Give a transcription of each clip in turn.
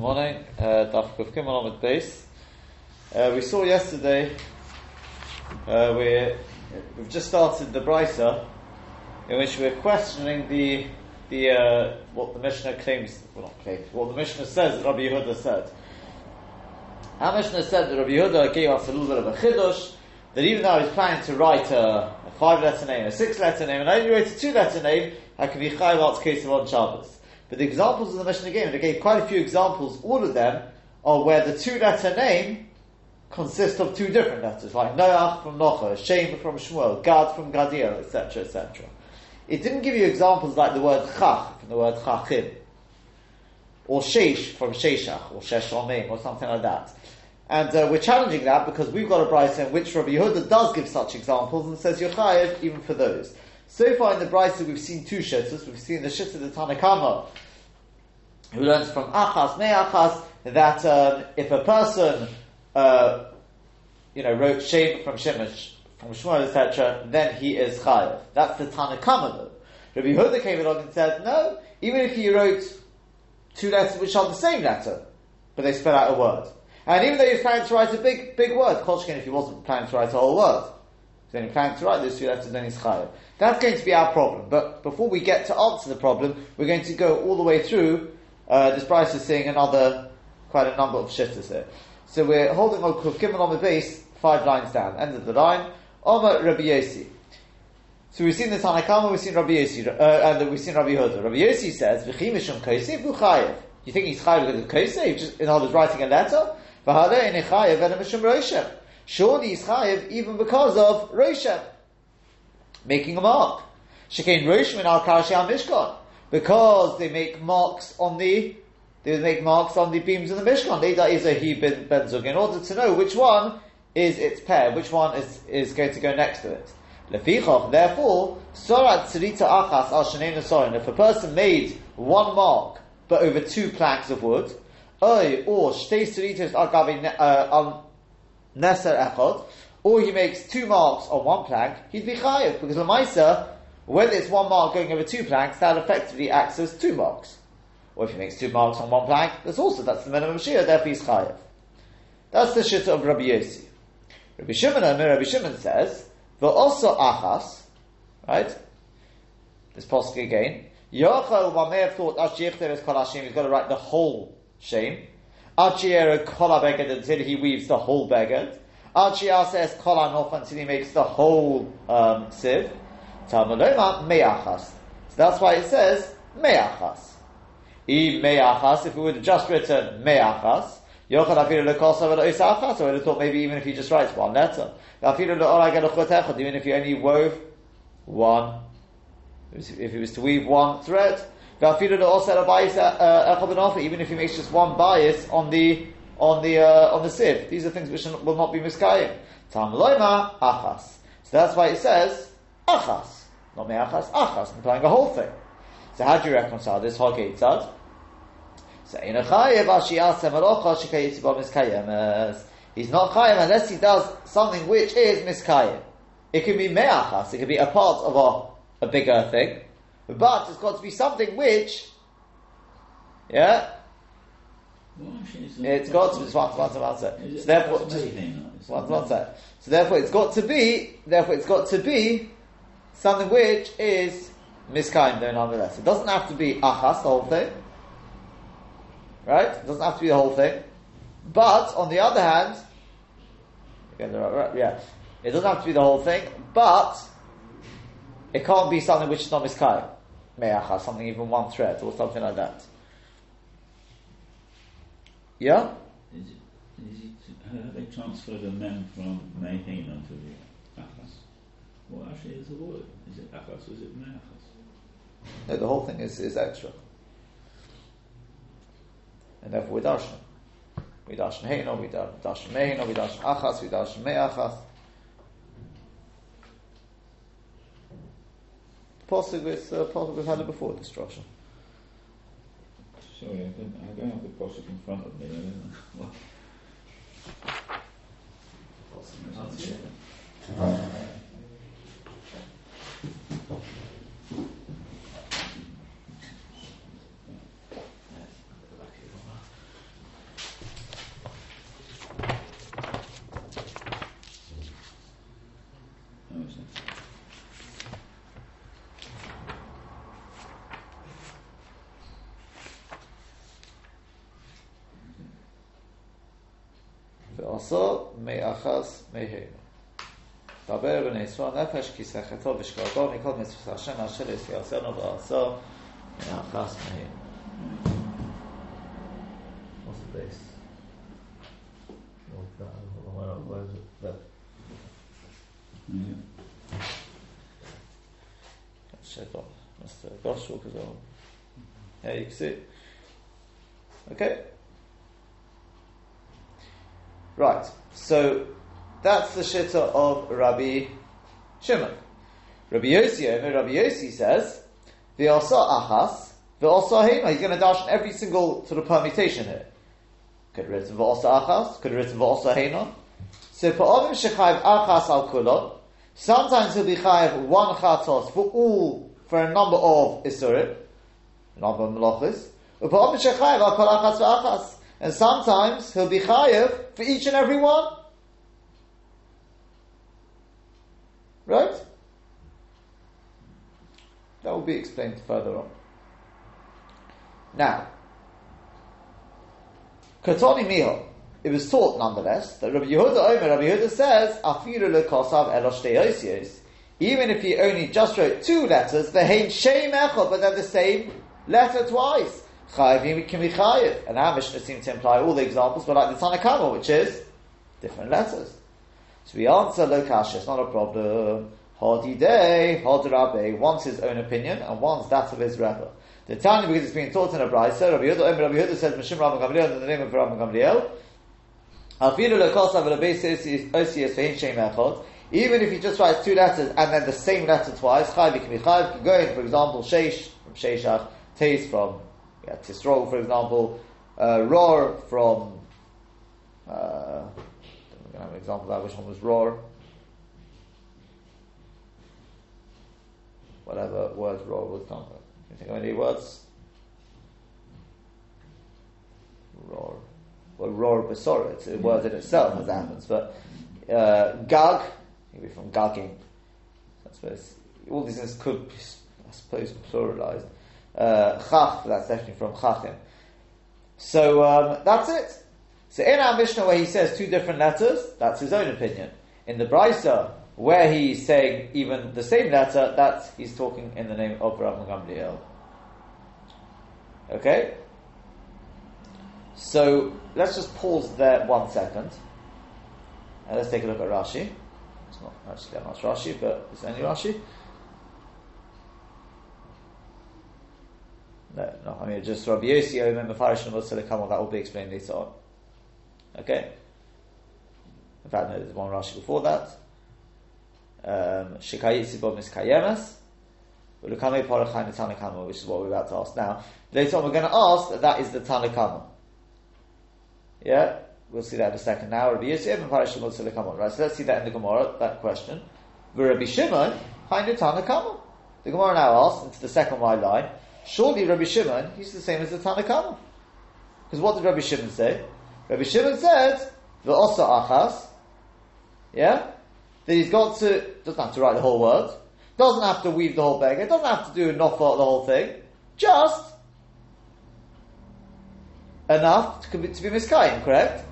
Morning. Uh, Daf Kuf Gimel Amid Base. We saw yesterday. Uh, we we've just started the brisa, in which we're questioning the the uh, what the Mishnah claims. Well, not claims. What the Mishnah says that Rabbi Yehuda said. Our Mishnah said that Rabbi Yehuda gave us a little bit of a chiddush that even though he's planning to write a, a five-letter name, a six-letter name, and only wrote a two-letter name, that can be chayv arts case of on Shabbos. But the examples of the Mishnah gave, and gave quite a few examples, all of them are where the two-letter name consists of two different letters, like Noach from Nocha, Shem from Shmuel, Gad from Gadiel, etc., etc. It didn't give you examples like the word Chach from the word Chachim, or Sheish from Sheshach, or Sheshamim, or something like that. And uh, we're challenging that because we've got a brisa in which Rabbi Yehuda does give such examples and says Yochayev even for those. So far in the brisa we've seen two shittas. We've seen the shitta of the Tanakama, who learns from Achas Me'achas that um, if a person, uh, you know, wrote Shem from Shemesh, from Shmuel, etc., then he is Chayev. That's the Tanakama though. Rabbi Huda came along and said, no, even if he wrote two letters which are the same letter, but they spell out a word. And even though he was planning to write a big, big word, Kolshkin, if he wasn't planning to write a whole word, he's only planning to write those two letters, then he's chayav. That's going to be our problem. But before we get to answer the problem, we're going to go all the way through. Uh, this Bryce is seeing another, quite a number of shifts here. So we're holding on Gimel on the base, five lines down, end of the line. Omer Rabbi Yosi. So we've seen the Tanakama, we've seen Rabbi Yosi, uh, and we've seen Rabbi Yehuda. Rabbi Yosi says, "V'chimishum kosev v'chayev." You think he's chayev because of? Just in other words, writing a letter. Surely he's chayiv even because of Roshem, making a mark. Shekain Roshem Al Karashi Al Mishkan, because they make marks on the they make marks on the beams of the Mishkan. They is a he ben benzug in order to know which one is its pair, which one is, is going to go next to it. Lefichach, therefore, sorat tzirita achas al shenei If a person made one mark but over two planks of wood, Oy, or shtei suritos al uh, um, neser echod, or he makes two marks on one plank, he'd be chayiv, because Lamaisa, whether it's one mark going over two planks, that effectively acts as two marks. Or if he makes two marks on one plank, that's also, that's the minimum shia, therefore he's chayiv. That's the shit of Rabbi Yossi. Rabbi Shimon, Rabbi Shimon says, also achas, right? This posting again. Yochel, one may have thought, Ashichter is Kol Hashim, he's got to write the whole shame. Achiera kola beged until he weaves the whole beged. Achia says kola nof until he makes the whole um, sieve. Talmudoma me'achas. So that's why it says me'achas. E me'achas, if we would have just written me'achas, Yochad afiru lekosa v'lo isachas, so I would have thought maybe even if he just writes one letter. Afiru le'ola even if he only wove one, if he was to weave one thread, even if he makes just one bias on the on the uh, on the sieve. These are things which will not be miskayim. Tam achas. So that's why it says achas, not me'achas, achas, Achas implying a whole thing. So how do you reconcile this? Chayev He's not chayev unless he does something which is miskayim. It can be me'achas. It can be a part of a, a bigger thing. But it's got to be something which, yeah, it's got to be one, one, one, one So therefore, one, one sec. So therefore, it's got to be. Therefore, it's got to be something which is miskaim though nonetheless. It doesn't have to be achas the whole thing, right? It doesn't have to be the whole thing. But on the other hand, yeah, it doesn't have to be the whole thing. But it can't be something which is not miskaim me'acha, something even one thread or something like that. Yeah? Is it, is it, have they transferred a mem from me'hin onto the achas? What actually is the word? Is it achas or is it me'achas? No, the whole thing is, is extra. And therefore we darshan. We darshan heino, we darshan me'ino, we darshan achas, we darshan me'achas. Pasuk with uh, Pasuk we've had it before destruction. Sorry, I don't, I don't have the Pasuk in front of me. I don't know. ועשו מאחז מהנו. דבר בני ישראל נפש כי שכתו ושכרתו מכל מצוות השם אשר יעשינו ועשו מאחז מהנו. What's the base? What's that? Where, where is it? There. Yeah. Check on Mr. Goshua as well. Yeah, you can see it. So that's the shitta of Rabbi Shimon. Rabbi Yossi, Rabbi Yossi says, the asa achas, the asa hema. He's going to dash every single sort of permutation here. Could have written v'asa achas, could have written v'asa hema. So for Avim shechayv achas al kulot, sometimes he'll be chayiv one chatos for all, for a number of isurim, number of melachis. And sometimes he'll be chayiv for each and every one. Right? That will be explained further on. Now, Katoni Miho, it was taught nonetheless that Rabbi Yehuda Omer, Rabbi Yehuda says, Afiru Even if he only just wrote two letters, the but they're the same letter twice. Can be. And our Mishnah seems to imply all the examples were like the Tanakama, which is different letters. So we answer Lokash, it's not a problem. Hadi day, Hadi Rabbe, one's his own opinion, and wants that of his Rebbe. The Tanya, because it's being taught in a Brisa, Rabbi Yehuda, Rabbi Yehuda says, Mishim Rabbi Gamliel, in the name of Rabbi Gamliel, Afilu Rabbe Osias Vein Shem Echot, even if he just writes two letters and then the same letter twice, Chayv can be Chayv, going, for example, Sheish from Sheishach, Teis from yeah, Tisrol, for example, uh, Roar from, uh, To have an example of that, which one was Roar? Whatever words Roar was done. Can you think of any words? Roar. Well, Roar Besora, it's a word in itself as it happens, but uh, Gag, maybe from Gagging. I suppose all these things could be, I suppose, pluralized. Uh, Chach, that's definitely from Chachim. So um, that's it. So in our Mishnah where he says two different letters, that's his own opinion. In the Brisa, where he's saying even the same letter, that's he's talking in the name of Rav Gamliel. Okay? So let's just pause there one second. And let's take a look at Rashi. It's not actually that much Rashi, but it's only Rashi. No, no, I mean just Rabbi Yossi, Omer, Mefarish, and Musa, that will be explained later on. Okay? In fact, no, there's one Rashi before that. Um. Ulukame parachai Tanakama, which is what we're about to ask now. Later on, we're going to ask that that is the Tanakama. Yeah? We'll see that in a second now. Rabbi Mefarish, and Musa, Right, so let's see that in the Gemara, that question. Rabbi Shimon, Hainu Tanakama. The Gemara now asks, into the second wide line, surely Rabbi Shimon, he's the same as the Tanakama. Because what did Rabbi Shimon say? Rabbi Shimon said, the Osa Achas, yeah? That he's got to, doesn't have to write the whole word, doesn't have to weave the whole beggar, doesn't have to do enough for the whole thing, just enough to be, to be miskayim, correct?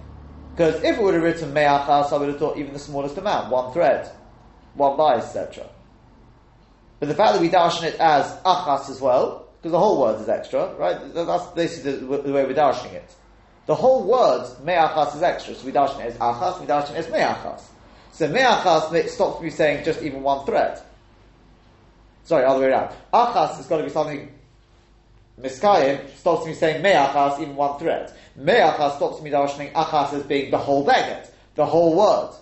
Because if it would have written me'achas, I would have thought even the smallest amount, one thread, one by, etc. But the fact that we darshan it as achas as well, because the whole word is extra, right? That's basically the, the way we're darshing it. The whole word me'achas is extra, so we darshan as achas, we darshan as me'achas. So me'achas stops me saying just even one thread. Sorry, other way around. Achas has got to be something miskayim stops me saying me'achas even one thread. Me'achas stops me darshaning achas as being the whole baguette, the whole word.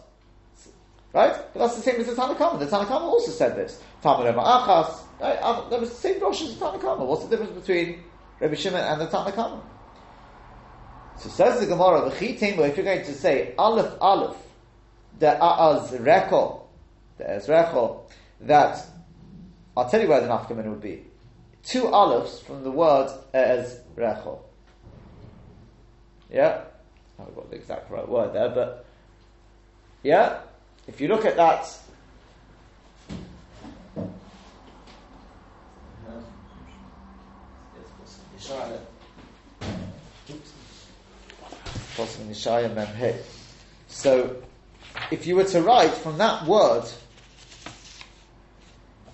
Right? But that's the same as the Tanakhama. The Tanakhama also said this. Talmud Achas. Right? Um, there was the same Rosh as the Tanakhama. What's the difference between Rabbi Shimon and the Tanakhama? So says the Gemara, if you're going to say Aleph Aleph, the A'az Reko, the Ezrecho, that, I'll tell you where the Nafkaman would be. Two Alephs from the word Ezrecho. Yeah? I haven't got the exact right word there, but, yeah? If you look at that, So, if you were to write from that word,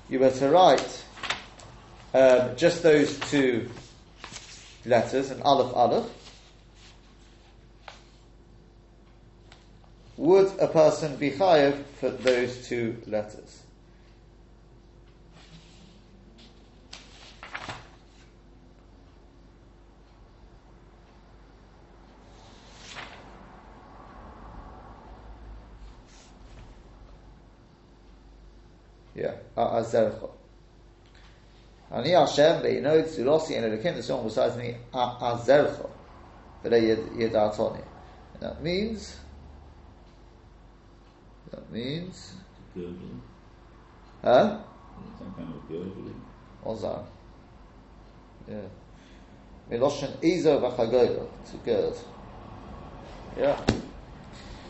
you were to write um, just those two letters, an aleph aleph, would a person be chayiv for those two letters? Yeah, Azercha. Ani Hashem ve'ino tzulosi en elikim, the song besides me, Azercha. V'le yedatoni. That means, that means, huh? Some kind of girdle. Ozar. Yeah. Miloshin Izo v'chagoyla, to gird. Yeah.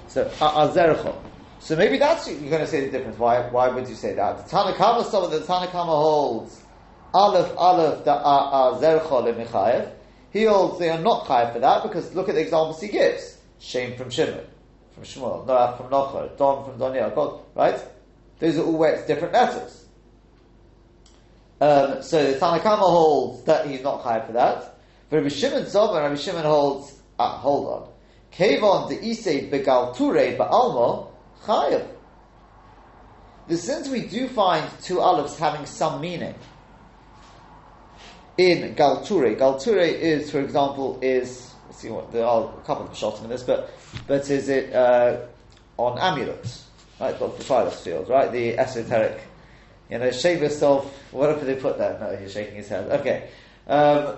So, Azercha. So maybe that's you're going to say the difference. Why? Why would you say that? The Tanakhama, some of the Tanakhama holds Aleph Aleph da Azercha lemichayev. He holds they are not chayev for that because look at the examples he gives. Shame from Shimon, from Shmuel, Noach from Nochar, Don from Doniel, right? Those are all where it's different letters. Um, so the Tanakhama holds that he's not chayev for that. But Rabbi Shimon Zomer, Rabbi Shimon holds. Ah, hold on. Kevon de Isei begal ture ba'almo chayev. The since we do find two olives having some meaning in galture, galture is, for example, is let's see what there are a couple of shots in this, but but is it uh, on amulets, right? Dr. Silas field, right? The esoteric, you know, shave yourself. Whatever they put there. No, he's shaking his head. Okay, um,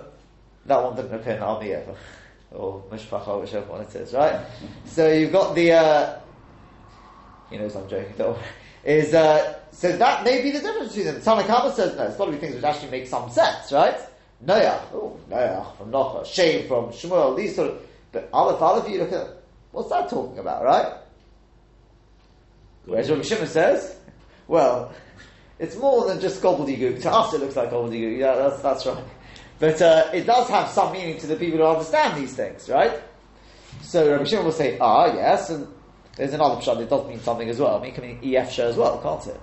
that one didn't appear in ever, or Mishpacha, whichever one it is, right? So you've got the. Uh, he knows I'm joking though. Is uh, so that may be the difference between them. Tanakama says no. It's got to be things which actually make some sense, right? Noach, oh Noach from Nocha, Shem from Shmuel. These sort of. But Aleph Aleph, you look at what's that talking about, right? Whereas Rabbi Shimon says, well, it's more than just gobbledygook. To us, it looks like gobbledygook. Yeah, that's that's right. But uh, it does have some meaning to the people who understand these things, right? So Rabbi Shimon will say, ah, yes, and there's another pshat that doesn't mean something as well. I mean, it can mean EFsha as well, can't it?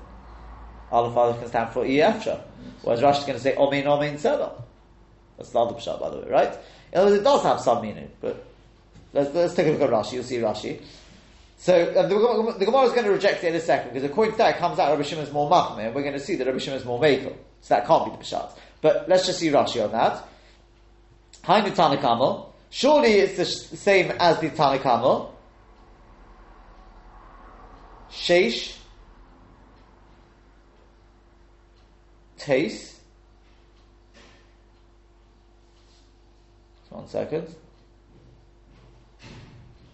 Aleph Aleph can stand for EFsha. Whereas Rashi is going to say Omein Omein Seva. That's the other pshat, by the way, right? In other words, it does have some meaning, but let's, let's take a look at Rashi. You'll see Rashi. So um, the, the Gemara is going to reject it in a second because according to that, it comes out Rabbi Shimon is more machmir, and we're going to see that Rabbi Shimon is more mekel. So that can't be the pshat. But let's just see Rashi on that. Hainu Tanakama. Surely it's the same as the Tanakama. Sheish, Taste. One second.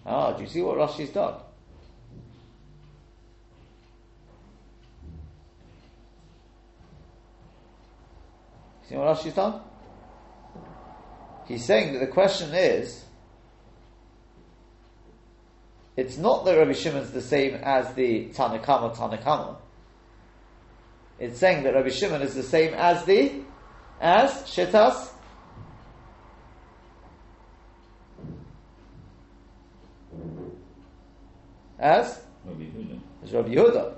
Ah, do you see what Rashi's done? See what Rashi's done? He's saying that the question is it's not that Rabbi Shimon's the same as the Tanakama Tanakama. It's saying that Rabbi Shimon is the same as the as Shetas as Rabbi Yehuda. as Rabbi Yehuda.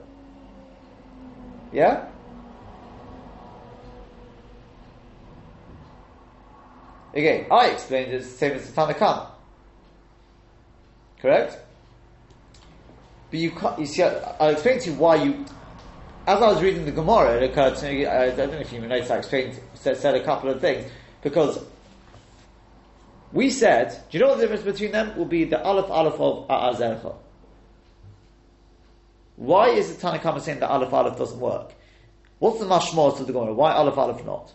Yeah? Again, I explained it's the same as the Tanakama. Correct? But you can't, you see, I'll explain to you why you, as I was reading the Gemara, it occurred to me, I, don't know if you noticed, I explained, said, said a couple of things, because we said, do you know what the difference between them will be the Aleph Aleph of A'azercha? Why is the Tanakhama saying that Aleph Aleph doesn't work? What's the mashmos of the Gemara? Why Aleph Aleph not?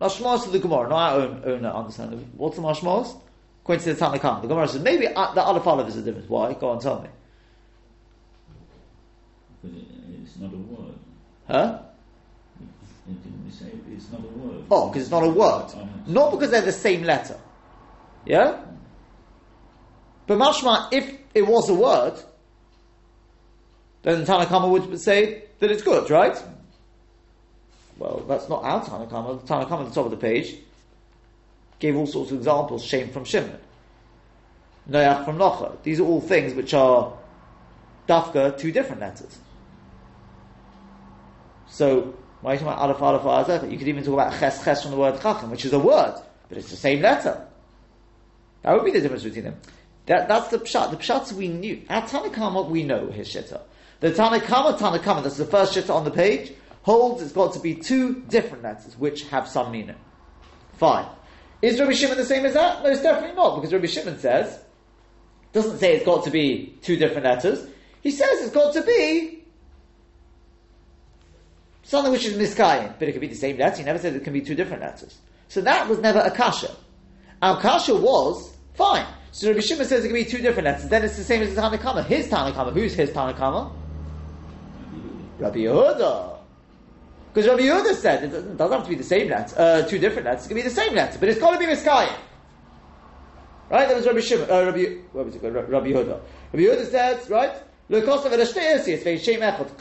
Mashmos of the Gemara, not our own, own understanding. What's the mashmos? According to the Tanakhama, the Gemara says maybe the Aleph Aleph is the difference. Why? Go on, tell me. Because it, it's not a word. Huh? Didn't we say it's not a word? Oh, because it's not a word. Not because they're the same letter. Yeah? But mashma, if it was a word, then Tanakhama would say that it's good, right? Well, that's not our Tanakhama. The Tanakhama at the top of the page gave all sorts of examples, shame from Shimon, Noach from Nocha. These are all things which are dafka two different letters. So, why are you talking about Aleph, Aleph? You could even talk about Ches, Ches from the word Chacham, which is a word, but it's the same letter. That would be the difference between them. That, that's the pshat. The pshats we knew. At Tanakama, we know his shitta. The Tanakama, Tanakama, that's the first shitta on the page, holds it's got to be two different letters, which have some meaning. Fine. Is Rabbi Shimon the same as that? No, it's definitely not, because Rabbi Shimon says, doesn't say it's got to be two different letters. He says it's got to be something which is miskayin, but it could be the same letter. He never said it can be two different letters. So that was never a kasha. Our kasha was fine. So Rabbi Shimon says it can be two different letters. Then it's the same as the Tanakama. His Tanakama. Who's his Tanakama? Rabbi Yehuda. Because Rabbi Yehuda said it doesn't, have to be the same letter, uh, two different letters. It can be the same letter, but it's got to be miskayin. Right? That was Rabbi Shimon. Uh, Rabbi, what was it called? Rabbi Yehuda. Rabbi Yehuda says, right? Of Ereshte it's very Shem Echot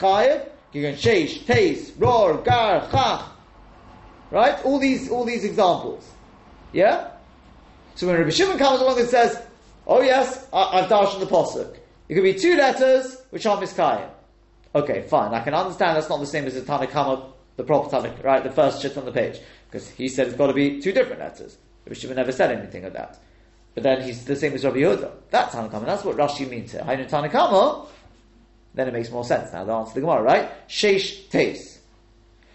Gigan Sheish, Teis, Ror, Gar, Chach. Right? All these, all these examples. Yeah? So when Rabbi Shimon comes along and says, oh yes, I, have dashed the posuk. It could be two letters which are miskayim. Okay, fine. I can understand that's not the same as the Tanakama, the proper Tanakh, right? The first shit on the page. Because he said it's got to be two different letters. Rabbi Shimon never said anything of that. But then he's the same as Rabbi Yehuda. That's Tanakama. That's what Rashi means here. I know Tanakama, then it makes more sense. Now the answer to the Gemara, right? Sheish Teis.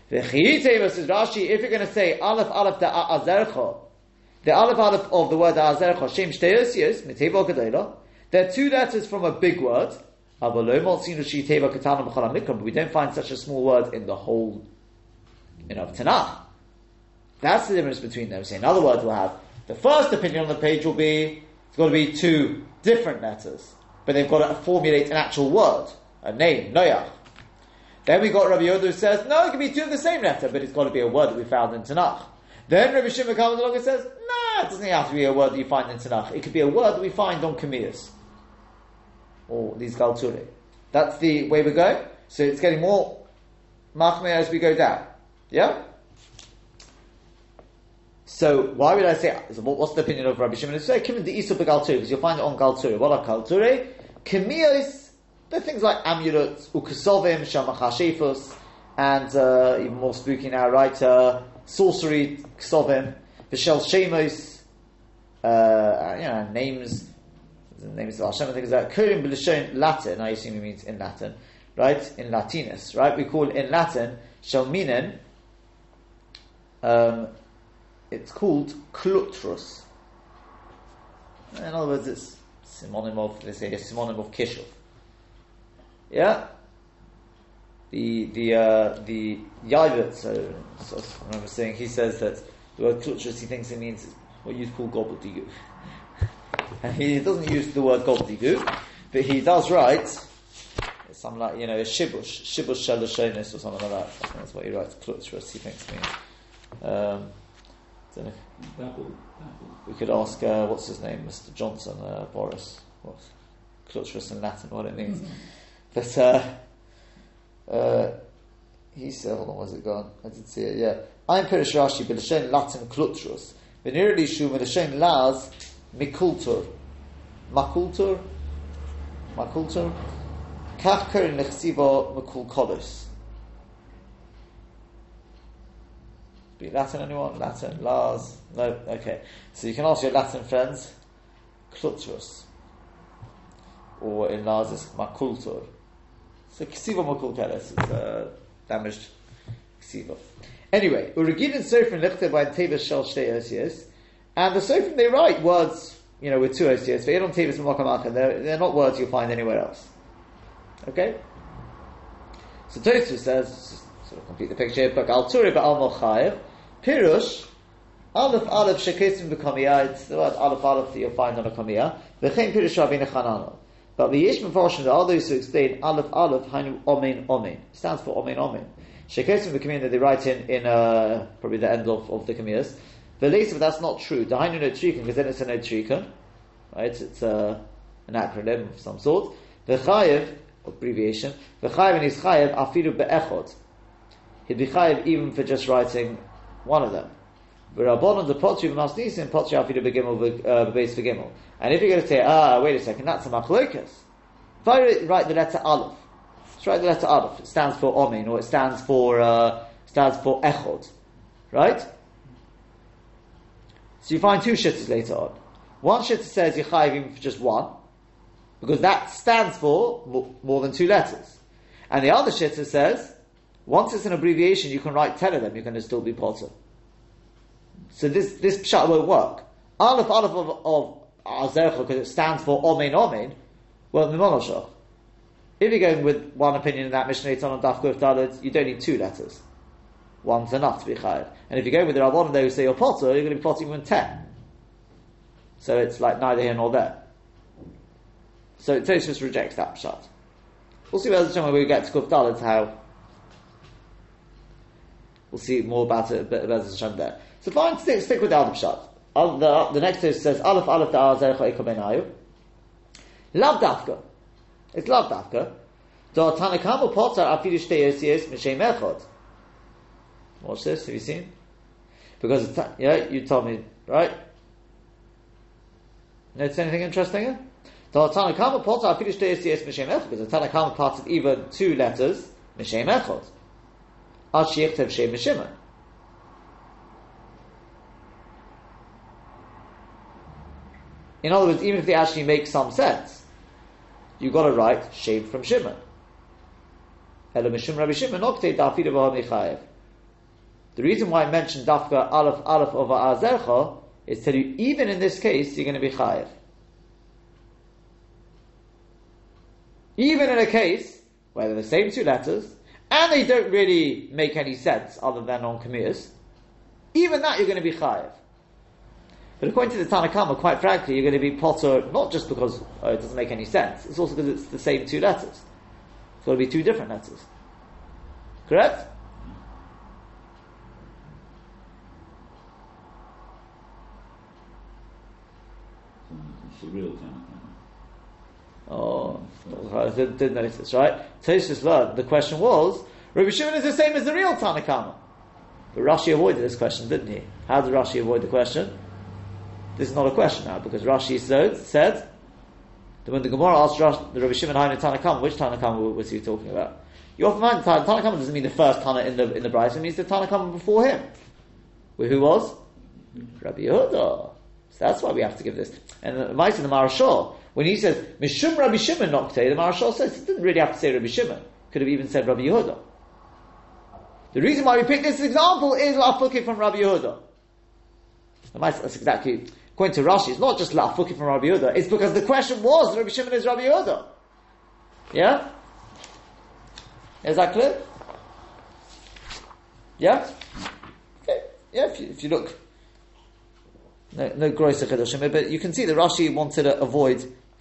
The Chiyiteva says Rashi, if you're going to say Aleph Aleph da Azercha, the Aleph Aleph of the word Azercha, Shem Shteosius, Miteva Kadela, there are two letters from a big word, but we don't find such a small word in the whole you know, Tanakh. That's the difference between them. So in other words, we'll have the first opinion on the page will be it's got to be two different letters, but they've got to formulate an actual word, a name, Noach. Then we got Rabbi Yoda who says, no, it can be two of the same letter, but it's got to be a word that we found in Tanakh. Then Rabbi Shimon comes along and says, nah, it doesn't have to be a word that you find in Tanakh. It could be a word that we find on Kamiyas. Or these Galture. That's the way we're going. So it's getting more machmir as we go down. Yeah? So why would I say, what's the opinion of Rabbi Shimon? Say, Kim the Isa Galture, because you'll find it on Galture. What are Galture? Kamiyas there are things like amulets, ukasovim, shamachashefus, and uh, even more spooky now, right? Uh, sorcery, ksovim, vishel shemos, uh, you know, names, names of Hashem, I think is that kurim b'lishon Latin, I assume it means in Latin, right? In Latinus, right? We call in Latin, shalminen, um, it's called klutrus. In other words, it's synonym of, let's say, a synonym of kishuf. Yeah? The the uh, the Yavit, so, so, I remember saying, he says that the word klutris, he thinks it means what you call gobbledygook. and he doesn't use the word gobbledygook, but he does write something like, you know, a shibush, shibush shalashonis or something like that. I think that's what he writes, klutris, he thinks means. Um, don't know. Babble, babble. We could ask, uh, what's his name, Mr. Johnson, uh, Boris, what's klutris in Latin, what it means. But uh, uh, he said, hold on, where's it gone? I didn't see it, yeah. I'm Pirish Rashi, but B'Lashem Latin Klutrus. V'nirli Shu B'Lashem Laz Mikultur. Makultur? Makultur? Kach Kerin Nechsiva Makul Kodos. Speak Latin anyone? Latin, Laz? No? Okay. So you can ask your Latin friends. Klutrus. Or in Laz it's Makultur. So Ksiva Makul Keres, it's uh, damaged Ksiva. Anyway, Urigin and Sofrim Lichte by Tevis Shel Shtei Osios, and the Sofrim they write words, you know, with two Osios, but on Tevis Makamacha, they're, they're not words you'll find anywhere else. Okay? So Tosfos says, sort of complete the picture, but Al Turi Al Mochayev, Pirush, Aleph Aleph Shekesim B'Kamiyah, it's the word Aleph Aleph that you'll find on a Kamiyah, V'chein Pirush Rabbeinu Chananel. But the Yesh Mefarshim, there are those who explain Aleph Aleph Hainu Omen Omen. Stands for Omen Omen. Shekesim the that they write in in uh, probably the end of, of the Kamiyahs. The later, that's not true. The Hainu notrikon, because then it's a notrikon, right? It's uh, an acronym of some sort. The Chayev, abbreviation, the Chayev and his Chayev Afiru Be'echot. He'd be Chayev even for just writing one of them. V'rabbonon the potri v'masnisim potri afidu begimel b'beis v'gimel. And if you're going to say, ah, wait a second, that's a machlokas. If I write the letter Aleph, let's write the letter Aleph. It stands for Omin, or it stands for uh, stands for Echod, right? So you find two shittas later on. One shitta says you're chayvim for just one, because that stands for more, more than two letters. And the other shitta says, once it's an abbreviation, you can write ten of them, you're going to still be potter. So this, this pshat won't work. Aleph, Aleph of, of Azercha, because it stands for Omein Omein, well, the Mimonoshach. If you're going with one opinion in that Mishnah on Daf Kuf you don't need two letters. One's enough to be chayav. And if you go with the Rabbanon, they who say you're potter, you're going to be potting with ten. So it's like neither here nor there. So Tosfos rejects that pshat. We'll see whether when we get to Kuf how we'll see more about it about Hashem there. So fine, stick, stick with the other pshat. The, the next verse says Aleph Aleph Da'ar Zerecha Ikobenayu. Lav Dafka. It's Lav Dafka. Do Tanakama Potter Afidu Shtei Yosiyos Mishem Echot. Watch this, have you seen? Because, yeah, you told me, right? Notice anything interesting here? The Tanakama Potter Afidu Shtei Yosiyos Mishem Echot. Because the Tanakama parted even two letters, Mishem Echot. Al Sheikh Shem Mishimah. In other words, even if they actually make some sense, you've got to write Shem from Shimon. The reason why I mentioned Dafka Aleph Aleph over Azercha is to tell you, even in this case, you're going to be Chayev. Even in a case where they're the same two letters, and they don't really make any sense other than on Kamias, even that you're going to be Chayev. But according to the Tanakhama, quite frankly, you're going to be Potter not just because oh, it doesn't make any sense, it's also because it's the same two letters. It's got to be two different letters. Correct? It's a real Tanakh. Oh, I didn't, notice this, right? Tosfos learned. The question was, Rabbi Shimon is the same as the real Tanakhama. But Rashi avoided this question, didn't he? How did Rashi avoid the question? This is not a question now because Rashi said, said that when the Gemara asked Rash, the Rabbi Shimon Hainu Tanakam, which Tanakam was he talking about? You often find Tanakam doesn't mean the first Tana in the in the Bryce, it means the Tanakam before him. Well, who was? Rabbi Yehuda. So that's why we have to give this. And the Mice in the Maharshal, when he says Mishum Rabbi Shimon Nokte, the Maharshal says he didn't really have to say Rabbi Shimon. Could have even said Rabbi Yehuda. The reason why we pick this example is Lafuki from Rabbi Yehuda. That's exactly according to Rashi, it's not just La'afuki from Rabbi Yehuda, it's because the question was Rabbi Shimon is Rabbi Yehuda. Yeah? Is that clear? Yeah? Okay. Yeah, if you, if you look. No, no gross but you can see that Rashi wanted to avoid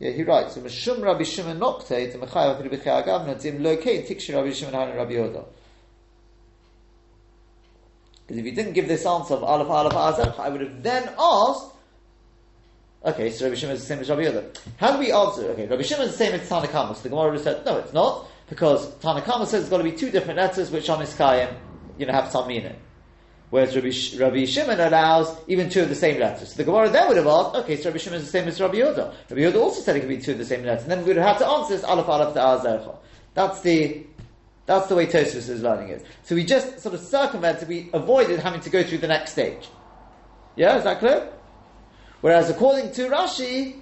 Yeah, he writes, "Mishum Rabbi Shimon Nokte to Mechayav Rabbi Chayagav Nadzim Lokei Tikshi Rabbi Shimon Han Rabbi Yoda." Because if you didn't give this answer of Aleph Aleph Azar, I would have then asked, Okay, so Rabbi Shimon is the same as Rabbi Yehuda. How do we answer? Okay, Rabbi Shimon is the same as Tanakama. So the Gemara said, no, it's not, because Tanakama says it's got to be two different letters which on Iskayim, you know, have some meaning. Whereas Rabbi, Rabbi Shimon allows even two of the same letters. So the Gemara then would have asked, okay, so Rabbi Shimon is the same as Rabbi Yehuda. Rabbi Yehuda also said it could be two of the same letters. And then we would have to answer this Aleph Aleph Ta'ar That's the, that's the way Tosfos is learning it. So we just sort of circumvented, we avoided having to go through the next stage. Yeah, is that clear? Whereas according to Rashi,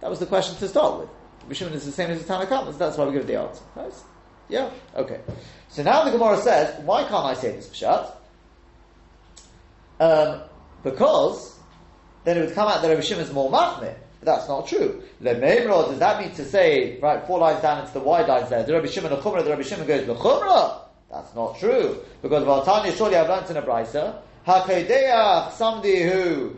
that was the question to start with. Rabbi Shimon is the same as the Tanakhama, so that's why we give the answer. Right? Yeah? Okay. So now the Gemara says, why can't I say this pshat? Um, because then it would come out that Rabbi Shimon is more machmir. But that's not true. Lemeimro, does that mean to say, right, four lines down into the wide lines there, the Rabbi Shimon a chumrah, the Rabbi Shimon goes the chumrah? That's not true. Because Valtanya, surely I've learned in a brisa, HaKodeach, somebody who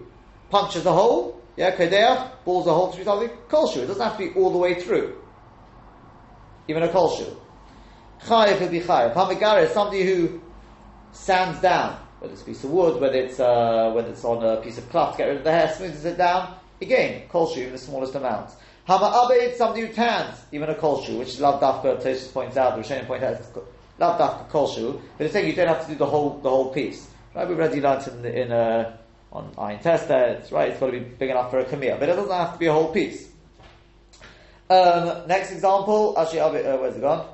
punctures a hole, Yeah, kodeach, balls a hole through something, kolshu. It doesn't have to be all the way through. Even a kolshu. Chayiv will be chayiv. Hamigara is somebody who sands down, whether it's a piece of wood, whether it's, uh, whether it's on a piece of cloth to get rid of the hair, smooths it down. Again, kolshu, even the smallest amount. Hama abed, somebody who tans, even a kolshu, which is dafka, Tosfos points out, the Rishonim point out, lav dafka kolshu, but it's saying you don't have to do the whole, the whole piece. Right, we've already learned in, in uh, on iron it's right, it's got to be big enough for a kamir, but it doesn't have to be a whole piece. Um, next example, actually, uh, where's it gone?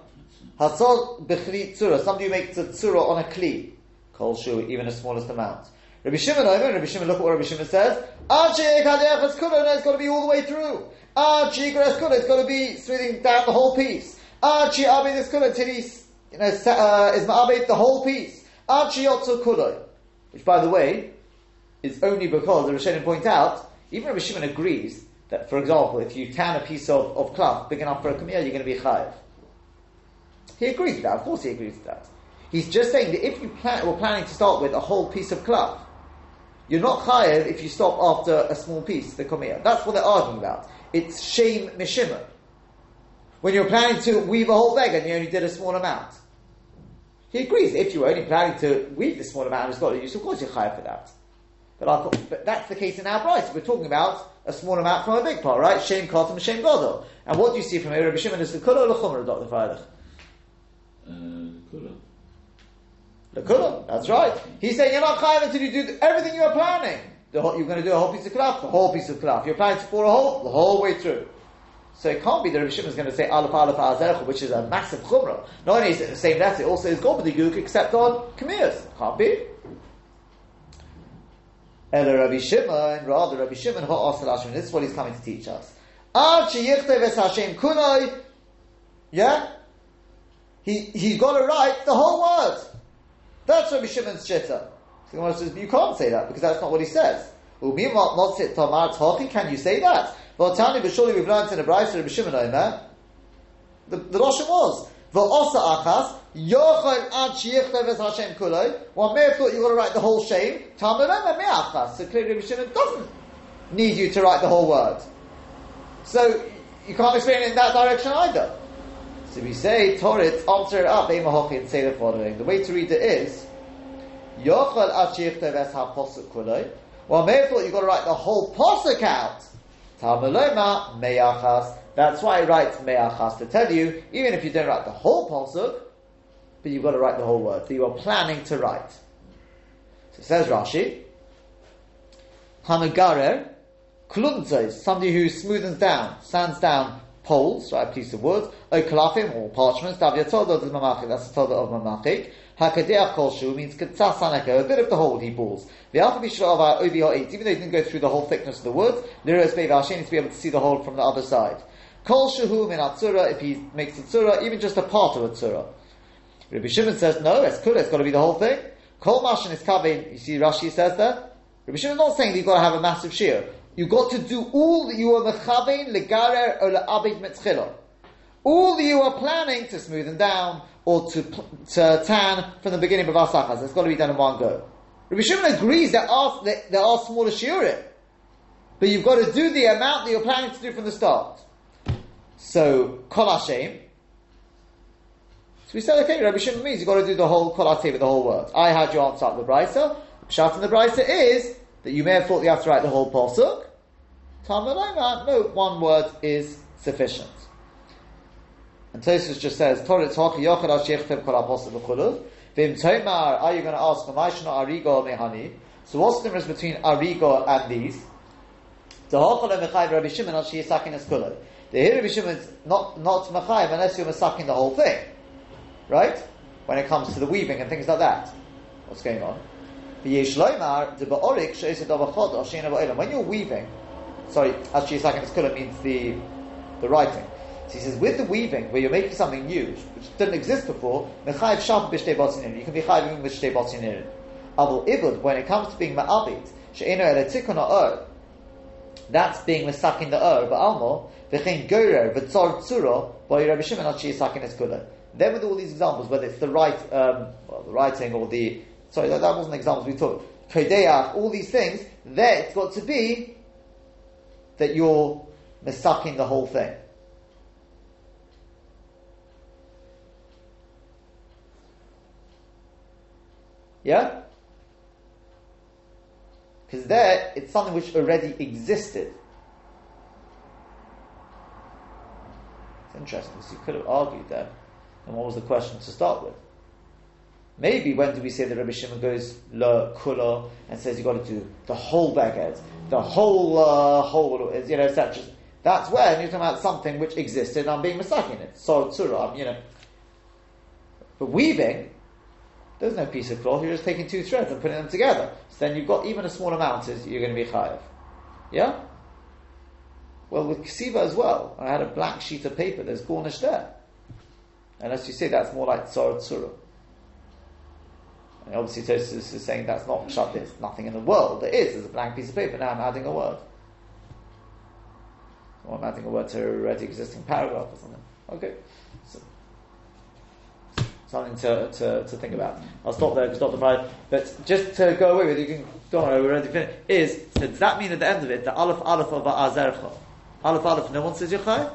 Hasod b'chli tzura, somebody who makes a tzura on a kli, kol shu, even the smallest amount. Rabbi Shimon, Rabbi Shimon, look at what Rabbi Shimon says. It's got to be all the way through. It's got to be smoothing down the whole piece. Archie Abed is Kula till he's, you know, uh, is Ma'abed the whole piece. Archie Yotzu. Which, by the way, is only because, the Rishonim point out, even Rabbi Shimon agrees that, for example, if you tan a piece of, of cloth big enough for a kamiyah, you're going to be chayiv. He agrees with that, of course he agrees with that. He's just saying that if you plan, were planning to start with a whole piece of cloth, you're not chayiv if you stop after a small piece, the kamiyah. That's what they're arguing about it's shame mishima. When you're planning to weave a whole bag and you only did a small amount. He agrees, if you were only planning to weave the small amount and it's got a use, of course you're higher for that. But, but that's the case in our price. We're talking about a small amount from a big part, right? Shame kotam, shame godel. And what do you see from here, Rabbi Shimon, is the kula chumrah, Dr. Freilich? Uh, the that's right. He's saying you're not chayav until you do everything you are planning. Whole, you're going to do a whole piece of cloth, the whole piece of cloth. You're planning to pour a hole, the whole way through. So it can't be that Rabbi Shimon is going to say Aleph Aleph Azercha, which is a massive chumrah. Not only is it the same letter, it also is Gobbledyguk except on Kamirs. Can't be. Ela Rabbi Shimon, rather Rabbi Shimon This is what he's coming to teach us. Ad sheyichtei ves Hashem kunai. Yeah? He, he's got to write the whole word. That's Rabbi Shimon's shitta. So the says, you can't say that because that's not what he says. Can you say that? Well, me, but surely we've learned in the Brayse of Shimon Omer. The, the Rosh was, V'osa achas, yochel ad Hashem. One may have thought you got to write the whole shame. Talmud Omer me achas. So clearly Rabbi Shimon doesn't need you to write the whole word. So, you can't explain it in that direction either. So we say, Torit, answer it up, and say the following. The way to read it is, Yochel Ashir Teves HaPosuk Kuloi. Well, therefore you've got to write the whole Posuk out. Meyachas. That's why I write Meyachas to tell you, even if you don't write the whole Posuk, but you've got to write the whole word that you are planning to write. So says Rashi, Hamagarer, Klunzes, somebody who smoothens down, sands down poles, right, piece of wood, or kalafim, or parchments, that's the toda of mamachik, Hakadeach kolshu means ketzasaneka, a bit of the hole he balls. The alpha bishra of our ovi ha'etz, even though he didn't go through the whole thickness of the wood, liros beivashin to be able to see the hole from the other side. Kolshu min atzura, if he makes a tzura, even just a part of a tzura. Rabbi Shimon says, no, it's kula, it's got to be the whole thing. Kol mashin is kavin, you see Rashi says that? Rabbi Shimon's not saying that you've got to have a massive shear. You've got to do all that you are mechavein, legarer, or le'abed metzchila. All that you are planning to smooth them down, or to, to tan from the beginning of Asachas. It's got to be done in one go. Rabbi Shimon agrees that are, that there are smaller shiurim, but you've got to do the amount that you're planning to do from the start. So, Kol Hashem. So we said, okay, Rabbi Shimon means you've got to do the whole Kol Hashem, the whole word. I had you answer up the Brisa. In the Brisa is that you may have thought you have to write the whole Pasuk. Talmud no, one word is sufficient. And Tosfos just says, Torit Hochi Yochad Ashechtem Kol Apostle V'chuluv. Vim Tomar, are you going to ask, Mamashna Arigo Mehani? So what's the difference between Arigo and these? The Hochal and Mechayv Rabbi Shimon al Shiyasakin is Kulov. The here Rabbi Shimon is not, not Mechayv unless you're Masakin the whole thing. Right? When it comes to the weaving and things like that. What's going on? When you're weaving, sorry, actually, second is kula means the the writing. So he says, with the weaving, where you're making something new, which didn't exist before. You can be chayiv with shtei botzinirin. Abul ibud, when it comes to being ma'abit, she'eno eletikon or that's being misakin the ur, but almo, v'chein gorer, v'tzor tzuro, by Rabbi Shimon al sakin kula. Then with all these examples, whether it's the right, um, well, the writing or the, sorry, that, that wasn't examples we took. Kodeach, all these things, there it's got to be that you're misaking the whole thing. Yeah? Because there, it's something which already existed. It's interesting, because you could have argued that. And what was the question to start with? Maybe when do we say that Rabbi Shimon goes la kula and says you've got to do the whole beged, the whole uh, whole you know etc. That's when you're talking about something which existed and I'm being mistaken it. So tzura, you know. But weaving, there's no piece of cloth. You're just taking two threads and putting them together. So then you've got even a small amount is you're going to be chayav. Yeah. Well, with ksiva as well, I had a black sheet of paper. There's garnish there. Unless you say that's more like tzara tzura. And obviously, Tosfos is saying that's not shut. There's nothing in the world. There is. There's a blank piece of paper. Now I'm adding a word. Or I'm adding a word to a already existing paragraph or something. Okay. So, something to, to, to think about. I'll stop there because Dr. Pride. But just to go away with, you can don't worry, we're already finished. Is so does that mean at the end of it the aleph aleph of azercha, aleph aleph? No one says yachai.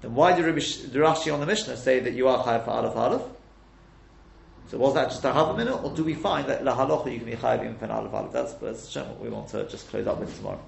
Then why did Rashi on the Mishnah say that you are chayav for aleph aleph? So was that just a half a minute, or do we find that la halacha you can be even for an aleph aleph? That's, that's what we want to uh, just close up with tomorrow.